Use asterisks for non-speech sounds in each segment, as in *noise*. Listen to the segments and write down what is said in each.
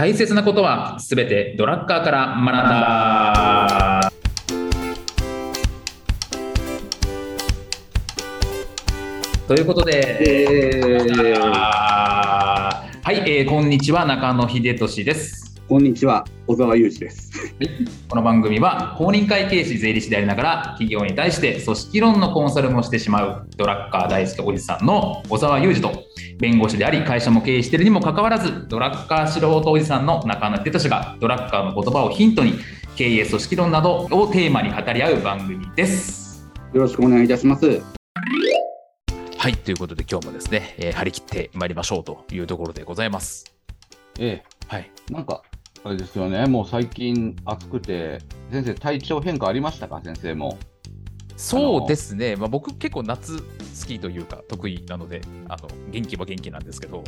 大切なことはすべてドラッカーから学んだ。ということで、はい、えーこんにちは中野秀俊です。こんにちは、小沢裕二です。この番組は公認会計士税理士でありながら企業に対して組織論のコンサルもしてしまうドラッカー大好きおじさんの小沢裕二と弁護士であり会社も経営しているにもかかわらずドラッカー素人おじさんの中野秀俊がドラッカーの言葉をヒントに経営組織論などをテーマに語り合う番組です。よろしくお願いいたします。はいということで今日もですね、えー張り切ってまいりましょうというところでございます。えはい、え、なんか、あれですよね、もう最近暑くて、先生、体調変化ありましたか、先生も。そうですね、まあ、僕結構夏好きというか得意なのであの元気は元気なんですけど。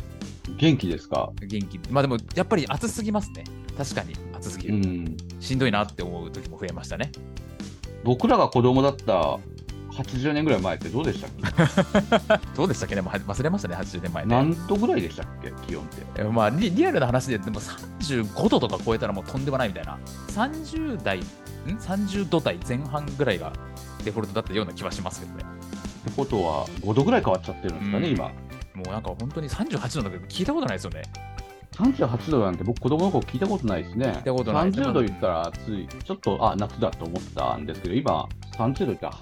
元気ですか？元気。まあでもやっぱり暑すぎますね。確かに暑すぎる、うん。しんどいなって思う時も増えましたね。僕らが子供だった80年ぐらい前ってどうでしたっ *laughs* どうでしたっけ？ねもう忘れましたね80年前ね。け何度ぐらいでしたっけ、気温って。えまあリリアルな話ででも35度とか超えたらもうとんでもないみたいな。30代ん？30度台前半ぐらいがデフォルトだったような気はしますけどね。ってことは、5度ぐらい変わっちゃってるんですかね、うん。今？もうなんか本当に38度なんか聞いたことないですよね。38度なんて僕、子供の頃聞いたことないですね。聞いたことない。30度言ったら暑い。ちょっと、あ、夏だと思ったんですけど、今、30度言ったら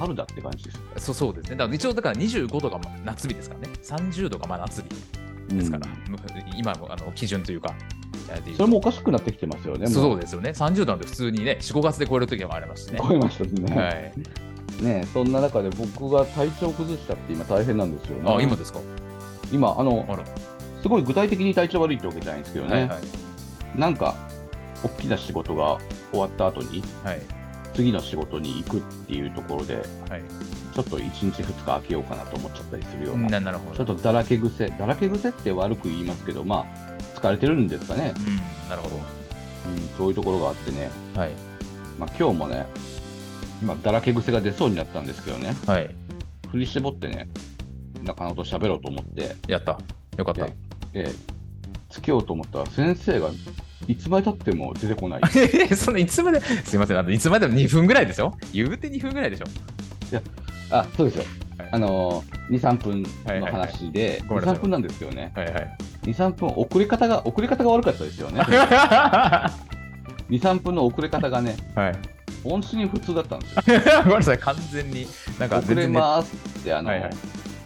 春だって感じです。そうそうですね。だから一応だから25度がま夏日ですからね。30度が真夏日ですから、む今のあの基準というか。それもおかしくなってきてますよね。もそうですよね。30度なんて普通にね45月で超える時もありますしね。超えましたしね。はい。ねそんな中で僕が体調崩しちゃって今大変なんですよね。あ今ですか？今あのあら。すごい具体的に体調悪いってわけじゃないんですけどね、はいはい。なんか大きな仕事が終わった後にはい次の仕事に行くっていうところではい。ちょっと1日2日空けようかなと思っちゃったりするような、ななるほど。ちょっとだらけ癖だらけ癖って悪く言いますけどまあ疲れてるんですかね、うんなるほうん、そういうところがあってね、どはい。まあ、今日もね今だらけ癖が出そうになったんですけどね。はい。振り絞ってね中野と喋ろうと思って。やった。よかった。ええつけようと思ったら先生がいつまでたっても出てこない。*laughs* そのいつまですいませんあのいつまでも2分ぐらいですよ言うて2分ぐらいでしょ？あそうですよ。はい。あのー、23分のはいはいはい。話で、ごめんなさい。23分なんですよね。はいはい。23分遅れ方が遅れ方が悪かったですよね。*laughs* 23分の遅れ方がねはい。音信不通だったんですよ。*laughs* ごめんなさい完全に。なんか遅れますってあの、はいはい。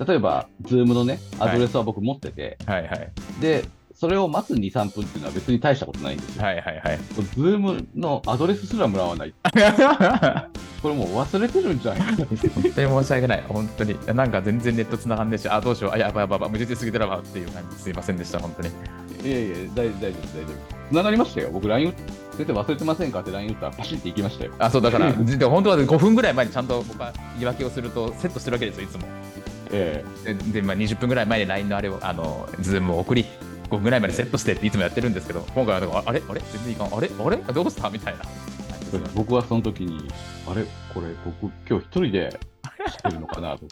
例えば Zoom のねアドレスは僕持ってて、はいはい。でそれを待つ23分っていうのは別に大したことないんですよ、はいはいはい。Zoom のアドレスすらもらわない *laughs* これもう忘れてるんじゃないかな本当に申し訳ない、本当に。なんか全然ネット繋がんねえし、あ、どうしよう、あ、やばいやばいやばい、無事すぎたらばっていう感じ、すいませんでした、本当に。いやいや、大丈夫、大丈夫、大丈夫。繋がりましたよ。僕、LINE 先生忘れてませんか？って LINE 打ったらパシッて行きましたよ。あ、そう、だから、で本当は5分ぐらい前にちゃんと僕は言い訳をするとセットしてるわけですよ、いつも。えで、でまあ、20分ぐらい前に LINE のあれを、あの、ズームを送り、5分ぐらいまでセットしてっていつもやってるんですけど、今回はあれ？あれ？全然いかん。あれ？あれ？どうした？みたいな。え僕はその時に、あれ？これ、僕、今日一人でしてるのかな？と。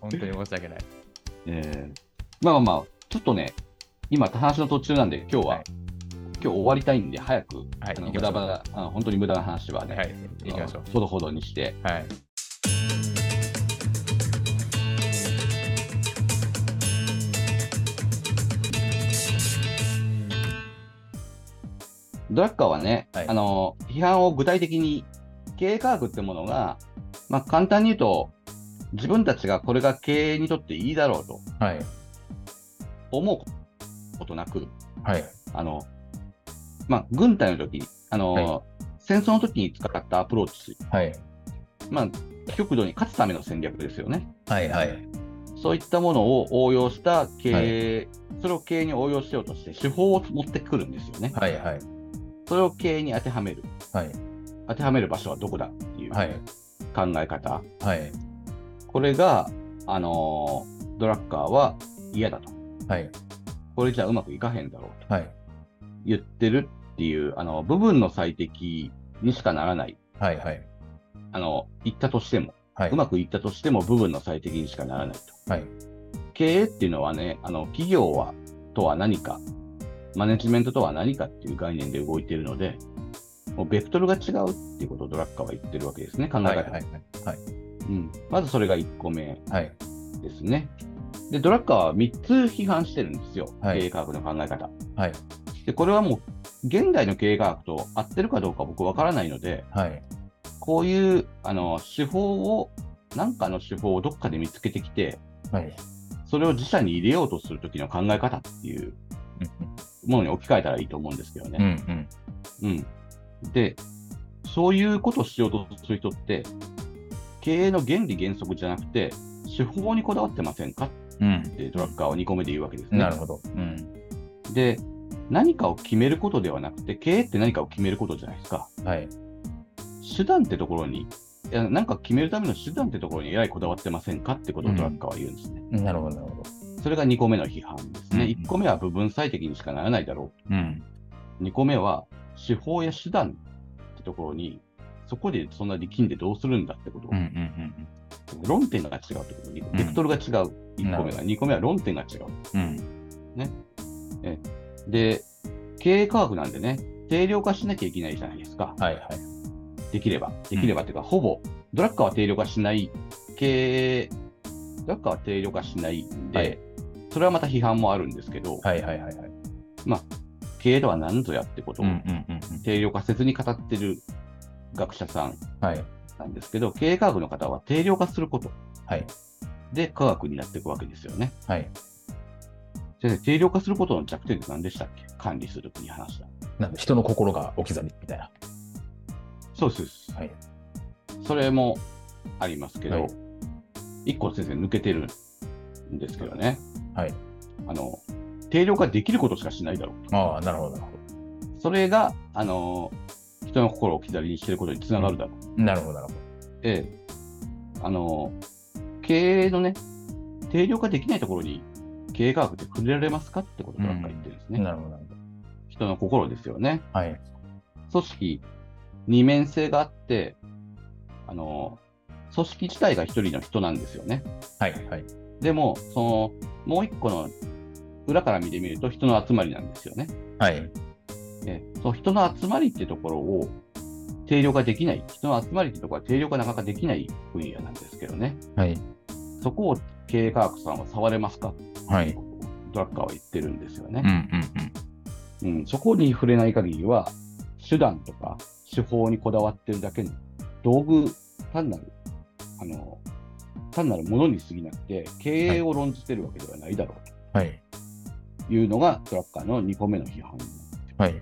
本当に申し訳ない。*laughs* ええまあまあまあ、ちょっとね、今、話の途中なんで、今日は、はい今日終わりたいんで、早く、はいあの無駄なあの本当に無駄な話はね、はい、行きましょう。ほどほどにして、はい。ドラッカーはね、はいあの批判を具体的に経営科学ってものが、まあ、簡単に言うと、自分たちがこれが経営にとっていいだろうとはい。思うことなく、はい。あのまあ、軍隊の時あの、は戦争の時に使ったアプローチ、はい。まあ、極度に勝つための戦略ですよね。はい。はい。そういったものを応用した経営、それを経営に応用しようとして、手法を持ってくるんですよね。はい。はい。それを経営に当てはめる。はい。当てはめる場所はどこだっていうはい。考え方。はい。これが、あのードラッカーは嫌だと。はい。これじゃうまくいかへんだろうとはい。言ってるっていう、あの、部分の最適にしかならない。はい。はい。あの、言ったとしても、はいうまくいったとしても部分の最適にしかならないと。はい。経営っていうのはね、あの、企業は、とは何か、マネジメントとは何かっていう概念で動いているので、もうベクトルが違うっていうことをドラッカーは言ってるわけですね、考え方。はいはいはい。はい。うん、まずそれが1個目はい。ですね。で、ドラッカーは3つ批判してるんですよ、はい経営科学の考え方。はい。で、これはもう、現代の経営科学と合ってるかどうか僕わからないので、はい。こういうあの手法を、なんかの手法をどっかで見つけてきて、はい。それを自社に入れようとするときの考え方っていうものに置き換えたらいいと思うんですけどうんね。うん。うん。で、そういうことをしようとする人って、経営の原理原則じゃなくて、手法にこだわってませんか？うん。ってドラッカーは2個目で言うわけですね。なるほど。うん。で、何かを決めることではなくて、経営って何かを決めることじゃないですか。はい。手段ってところに、いやなんか決めるための手段ってところにえらいこだわってませんか？ってことをドラッカーは言うんですね。なるほど、なるほど。それが2個目の批判ですね。うん1個目は部分最適にしかならないだろうん。う。2個目は手法や手段ってところに、そこでそんな力んでどうするんだってことをうんうん論点が違うってことに、ベクトルが違う。1個目が。2個目は論点が違う。うんうん。で、経営科学なんでね、定量化しなきゃいけないじゃないですか。はいはい。できれば。できればっていうか、ほぼ、ドラッカーは定量化しない、経営、ドラッカーは定量化しないんで、はいそれはまた批判もあるんですけど、はいはいはいはい。経営とは何ぞやってことを定量化せずに語ってる学者さん。なんですけど、経営科学の方は定量化することはい。で科学になっていくわけですよね。はい。先生、定量化することの弱点って何でしたっけ？管理するときに話した。なんか人の心が置き去りみたいな。そうです。はい。それもありますけど、はい一個先生抜けてるんですけどね。はい。あの、定量化できることしかしないだろうああ、なるほど、なるほと。それが、あの、人の心を置き去りにしてることにつながるだろう。ど。なるほど、なるほええ。あの、経営のね、定量化できないところに経営科学って触れられますかってことばっかり言ってるんですね。ど。なるほど、なるほど。人の心ですよね。はい。組織、二面性があって、あの、組織自体が一人の人なんですよね。はい、はい。でも、その、もう一個の裏から見てみると人の集まりなんですよね。はい。えその人の集まりってところを定量化できない、人の集まりってところは定量化なかなかできない分野なんですけどね。はい。そこを経営科学さんは触れますか？はい。ドラッカーは言ってるんですようん、うね。ん、うんそこに触れない限りは、手段とか手法にこだわってるだけの道具、単なる、あの、単なるものに過ぎなくて、経営を論じてるわけではないだろううん。はい。というのがドラッカーの2個目の批判。はい。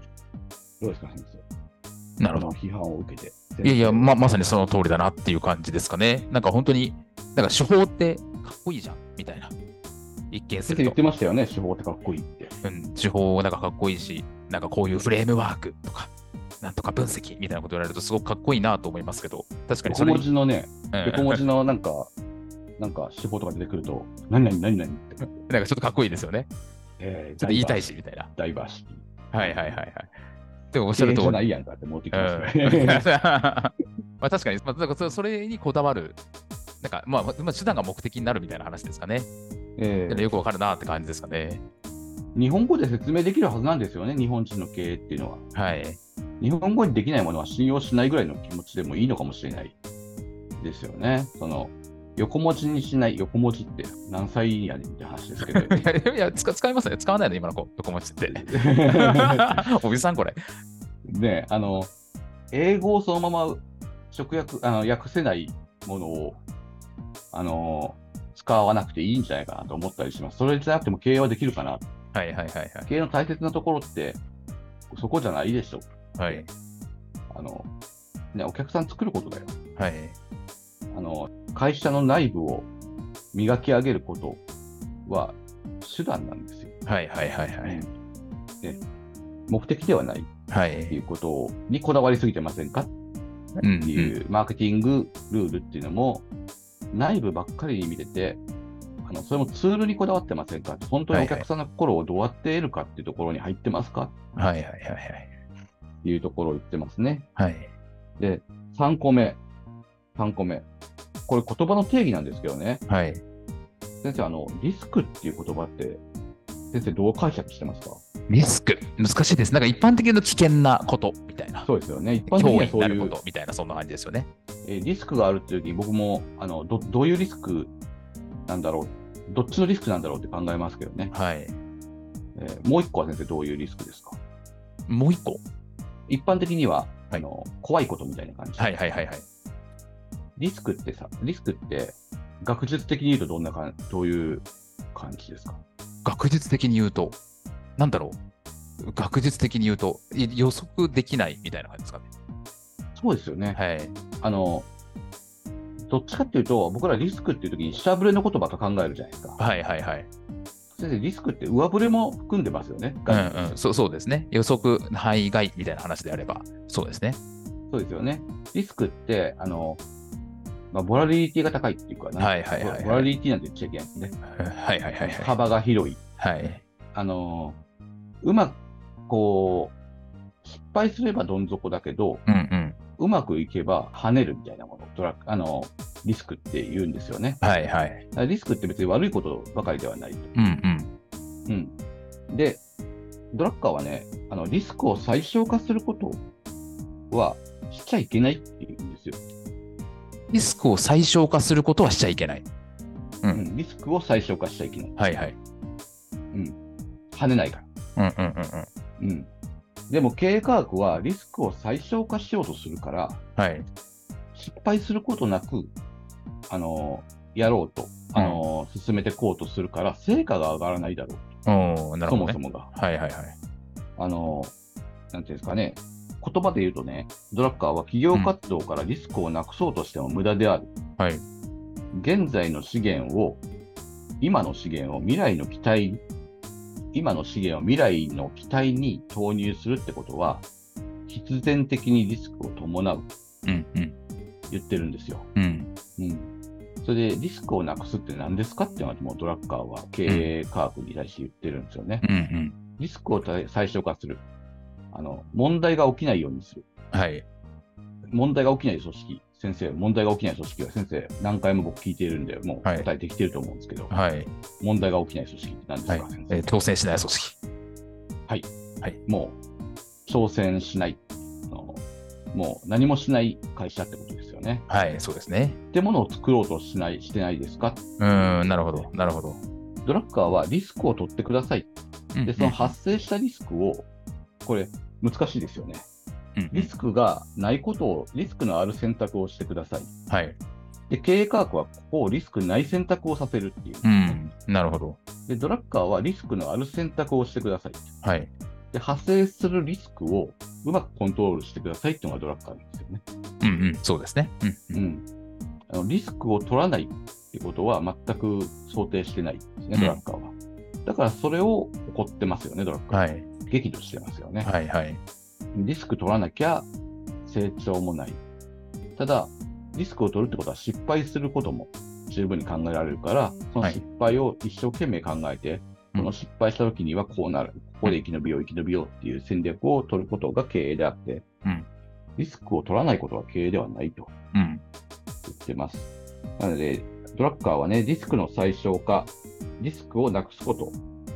どうですか、先生？なるほど。批判を受けて。いやいや、ま、まさにその通りだなっていう感じですかね。なんか本当に、なんか手法ってかっこいいじゃん、みたいな。一見すると言って。ましたよね、手法ってかっこいいって。うん、手法なんかかっこいいし、なんかこういうフレームワークとか、なんとか分析みたいなこと言われるとすごくかっこいいなと思いますけど、確かにそ横れ文字のね、うん横文字のなんか、*laughs* なんか手法とか出てくると、何々何々って、なんかちょっとかっこいいですよね。えーちょっと言いたいし、みたいな。ダイバーシティ。はいはいはいはい。でもおっしゃる通り。経営じゃないやんかって持ってきうんますね。*laughs* まあ確かに、まあ、それにこだわる、なんかまあ、まあ、手段が目的になるみたいな話ですかね。えーよくわかるなって感じですかね。日本語で説明できるはずなんですよね、日本人の経営っていうのは。はい。日本語にできないものは信用しないぐらいの気持ちでもいいのかもしれないですよね。その横文字にしない、横文字って何歳やねんって話ですけど。*laughs* いや、いや使使いますね。使わないの、今の子、横文字って。*laughs* おじさん、これ。ねあの、英語をそのまま直訳あの訳せないものを、あの、使わなくていいんじゃないかなと思ったりします。それじゃなくても経営はできるかな。はいはいはいはい。経営の大切なところって、そこじゃないでしょ。はい。あの、ね、お客さん作ることだよ。はい。あの、会社の内部を磨き上げることは手段なんですよ。はいはいはいはい。で目的ではないはい。っていうことにこだわりすぎてませんか？っうんていう、マーケティングルールっていうのも、内部ばっかりに見てて、あのそれもツールにこだわってませんか？本当にお客さんの心をどうやって得るかっていうところに入ってますか？はいはいはいはい。いうところを言ってますね。はい。で、3個目。3個目。これ言葉の定義なんですけどね。はい。先生、あの、リスクっていう言葉って、先生どう解釈してますか？リスク。難しいです。なんか一般的な危険なことみたいな。そうですよね。一般的にそういうとみたいな、そんな感じですよね。えーリスクがあるっていう時に僕もあのどどういうリスクなんだろう、どっちのリスクなんだろうって考えますけどね。はい。えーもう一個は先生どういうリスクですか？もう一個？一般的には、はいあの怖いことみたいな感じ。はいはいはいはい。リスクってさ、リスクって学術的に言うとどんなかんどういう感じですか？学術的に言うと、なんだろう？学術的に言うと、い予測できないみたいな感じですかね。そうですよね。はい。あの、どっちかっていうと、僕らリスクっていう時に下振れのことばっか考えるじゃないですか。はいはいはい。先生、リスクって上振れも含んでますよね。うんうん。そうそうですね。予測範囲外みたいな話であれば、そうですね。そうですよね。リスクって、あの、まあ、ボラリティが高いっていうかね。はいはいはいはいボラリティなんて言っちゃいけないんですね。はいはいはいはい。幅が広い。はい。あの、うまく、こう、失敗すればどん底だけど、うんうん。うまくいけば跳ねるみたいなもの、ドラあの、リスクって言うんですよね。はいはい。リスクって別に悪いことばかりではないと。うんうん。うん。で、ドラッカーはね、あの、リスクを最小化することはしちゃいけないって言うんですよ。リスクを最小化することはしちゃいけない。う。うんん、リスクを最小化しちゃいけない。はいはい。跳ねないから。うんうんうんうん。うん。でも経営科学はリスクを最小化しようとするから、はい。失敗することなく、あの、やろうと、あの、進めていこうとするから、成果が上がらないだろう。おおなるそほどね。もそもが。はいはいはい。あの、なんていうんですかね、言葉で言うとね、ドラッカーは企業活動からリスクをなくそうとしても無駄である。はい。現在の資源を、今の資源を未来の期待に、今の資源を未来の期待に投入するってことは、必然的にリスクを伴う、うんうん。言ってるんですよ。うん。うん。それで、リスクをなくすって何ですかっていうのは、もうドラッカーは経営科学に対して言ってるんですよね。うんうん。リスクをた最小化する。あの、問題が起きないようにする。はい。問題が起きない組織、先生、問題が起きない組織は先生、何回も僕聞いているんで、もうはい答えてきてると思うんですけど、はい。問題が起きない組織って何ですか、はい先。生？えー当選しない組織。もう、挑戦しないあの。もう何もしない会社ってことですよね。はい。そうですね。ってものを作ろうとしない、してないですか？うーん。なるほど。なるほど。ドラッカーはリスクを取ってください。うんで、その発生したリスクを、これ、難しいですよね。うんリスクがないことを、リスクのある選択をしてください。はい。で、経営科学はここをリスクない選択をさせるっていう。うん。なるほど。で、ドラッカーはリスクのある選択をしてください。はい。で、発生するリスクをうまくコントロールしてくださいっていうのがドラッカーですよね。うんうん。そうですね。うんううん。ん。あのリスクを取らないってことは全く想定してないですね、うんドラッカーは。だからそれを怒ってますよね、ドラッカーは。はい。激怒してますよね。はいはい。リスク取らなきゃ成長もない。ただ、リスクを取るってことは失敗することも十分に考えられるから、そのはい失敗を一生懸命考えて、うんこの失敗した時にはこうなる。ここで生き延びよう、生き延びようっていう戦略を取ることが経営であって、うんリスクを取らないことは経営ではないとうん。言ってます。なので、ドラッカーはね、リスクの最小化、リスクをなくすこと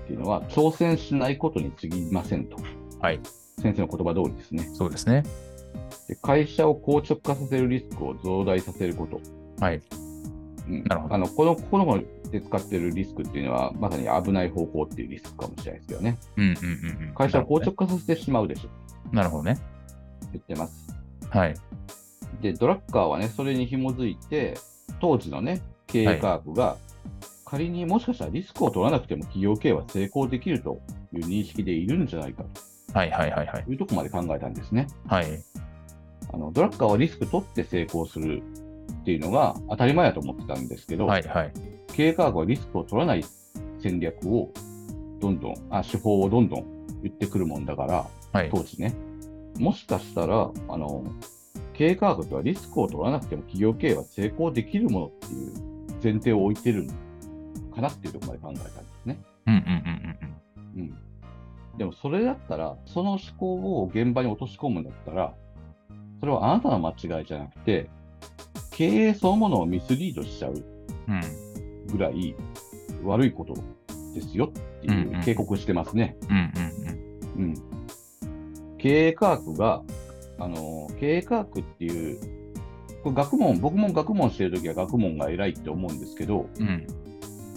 っていうのは挑戦しないことに過ぎませんと。はい。先生の言葉通りですね。そうですね。で会社を硬直化させるリスクを増大させること。はい。うんなるほどあのこのこの本で使っているリスクっていうのは、まさに危ない方向っていうリスクかもしれないですけどね。うんうんうんうん。会社を硬直化させてしまうでしょ。なるほどね。言ってます。はい。で、ドラッカーはね、それに紐づいて、当時のね、経営科学が、仮にもしかしたらリスクを取らなくても企業経営は成功できるという認識でいるんじゃないか。というところまで考えたんですね。はい。あのドラッカーはリスク取って成功するっていうのが当たり前だと思ってたんですけど、はいはい。経営科学はリスクを取らない戦略をどんどん、あ手法をどんどん言ってくるもんだから、はい。当時ね、もしかしたら、あの、経営科学ではリスクを取らなくても企業経営は成功できるものっていう前提を置いてるのかなっていうところまで考えたんですね。うんうんうんうん。でもそれだったら、その思考を現場に落とし込むんだったら、それはあなたの間違いじゃなくて、経営そのものをミスリードしちゃううんうん。ぐらい悪いことですよってうんうんいう警告してますね。うんうんうん。うん。経営科学が、あの、経営科学っていう、これ学問、僕も学問してるときは学問が偉いって思うんですけど、うん。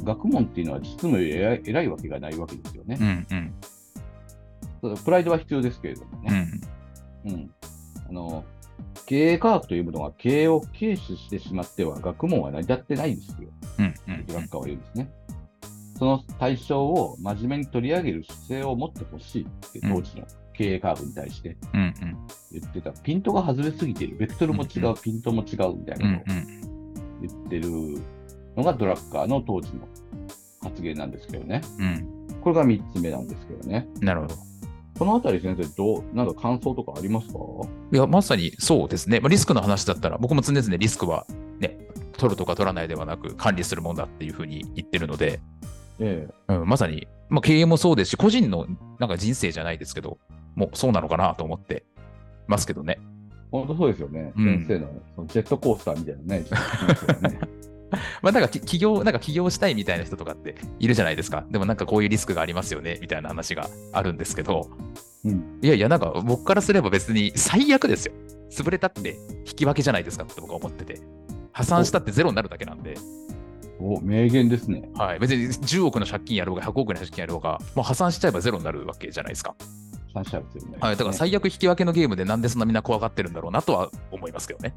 学問っていうのは実務より偉いわけがないわけですよねう。ん。うん。プライドは必要ですけれどもうね。ん。うん。あの、経営科学というものは経営を軽視してしまっては学問は成り立ってないんですよ。うん。うん。ドラッカーは言うんですね。その対象を真面目に取り上げる姿勢を持ってほしいって当時の経営科学に対してうん。うん。言ってた。ピントが外れすぎている。ベクトルも違う、うんピントも違うみたいうん。なことを言ってるのがドラッカーの当時の発言なんですけどね。うん。これが3つ目なんですけどね。なるほど。このあたり先生、どう、なんか感想とかありますか？いや、まさにそうですね。まあ、リスクの話だったら、僕も常々リスクはね、取るとか取らないではなく、管理するもんだっていうふうに言ってるので、えうん、まさに、まあ、経営もそうですし、個人のなんか人生じゃないですけど、もうそうなのかなと思ってますけどね。本当そうですよね。うん先生のそのジェットコースターみたいなね。*laughs* ね *laughs* まあ、なんかき起業、なんか起業したいみたいな人とかっているじゃないですか。でもなんかこういうリスクがありますよね、みたいな話があるんですけど、うん。いやいや、なんか僕からすれば別に最悪ですよ。潰れたって引き分けじゃないですかって僕は思ってて。破産したってゼロになるだけなんで、お、名言ですね。はい、別に10億の借金やろうが100億の借金やろうが、もう破産しちゃえばゼロになるわけじゃないですか。三者ですよね。はい、だから最悪引き分けのゲームでなんでそんなみんな怖がってるんだろうなとは思いますけどね。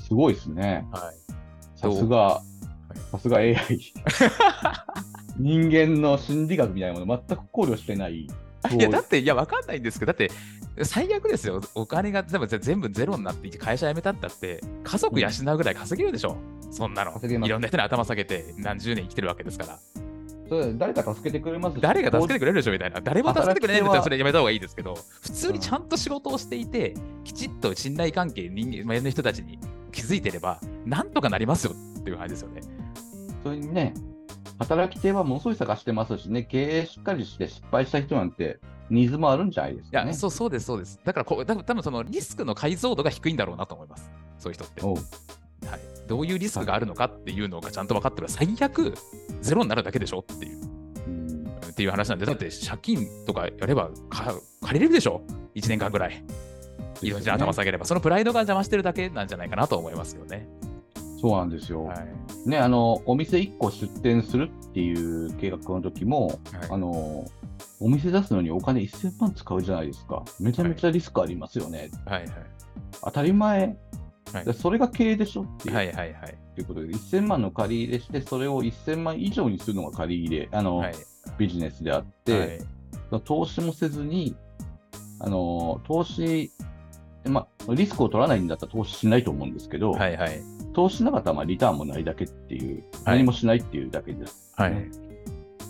すごいですね。はい。さすが、さすが AI。*laughs* 人間の心理学みたいなもの全く考慮してない。いや、だって、いや、わかんないんですけど、だって、最悪ですよ。お金が全部全部ゼロになって会社辞めたったって、家族養うぐらい稼げるでしょ。そんなの。いろんな人に頭下げて何十年生きてるわけですから。それ誰か助けてくれますし誰が助けてくれるでしょみたいな。誰も助けてくれないんだったらそれやめた方がいいですけど、普通にちゃんと仕事をしていて、きちっと信頼関係、人間、前の人たちに気づいてれば、なんとかなりますよっていう感じですよね。それにね、働き手はものすごい探してますしね、経営しっかりして失敗した人なんて、ニーズもあるんじゃないですいや、かね。そうそうです、そうです。だからこう、多分多分そのリスクの解像度が低いんだろうなと思います。そういう人って。はい、どういうリスクがあるのかっていうのがちゃんと分かってれば、最悪ゼロになるだけでしょっていううんっていう話なんで、だって借金とかやればか借りれるでしょ ?1 年間ぐらい。いろんな頭下げれば、そのプライドが邪魔してるだけなんじゃないかなと思いますよね。そうなんですよ。はい。ね、あの、お店1個出店するっていう計画の時も、はいあの、お店出すのにお金1000万使うじゃないですか。めちゃめちゃリスクありますよね。はい当たり前。はいでそれが経営でしょっていう,、はい。はいはいはい。うことで、1000万の借り入れして、それを1000万以上にするのが借り入れ、あの、はい。ビジネスであって、はい投資もせずに、あの、投資、まあ、リスクを取らないんだったら投資しないと思うんですけど、はいはい。投資なかったらまあリターンもないだけっていう、はい何もしないっていうだけです。はい。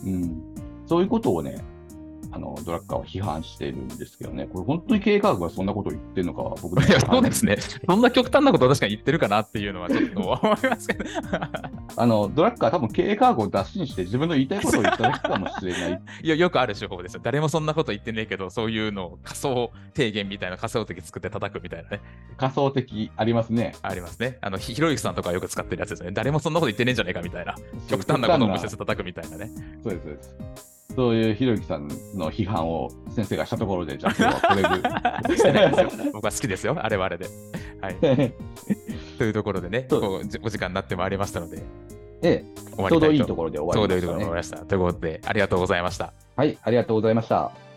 うん、そういうことをね、あのドラッカーは批判してるんですけどね、これ本当に経営科学がそんなことを言ってるのかは僕いや、そうですね。そんな極端なことを確かに言ってるかなっていうのはちょっと思いますけど。あのドラッカーは多分経営科学を脱心して自分の言いたいことを言っただけかもしれない。いや、よくある手法ですよ。誰もそんなこと言ってねえけど、そういうのを仮想提言みたいな仮想的作って叩くみたいなね。仮想的ありますね。ありますね。あの、ひひろゆきさんとかよく使ってるやつですね。誰もそんなこと言ってねえんじゃねえかみたいな。極端なことを無視して叩くみたいなね。そうです、そうです。そういうひろゆきさんの批判を先生がしたところで、じゃあ今日はこれしてないですよ。僕は好きですよ。あれはあれで。はい。で。*laughs* というところでね、お時間になってまいりましたので、で、終わちょうどいいりたいとところで終ちょうどいいところわりましたね。に終わりました。ということで、ありがとうございました。はい、ありがとうございました。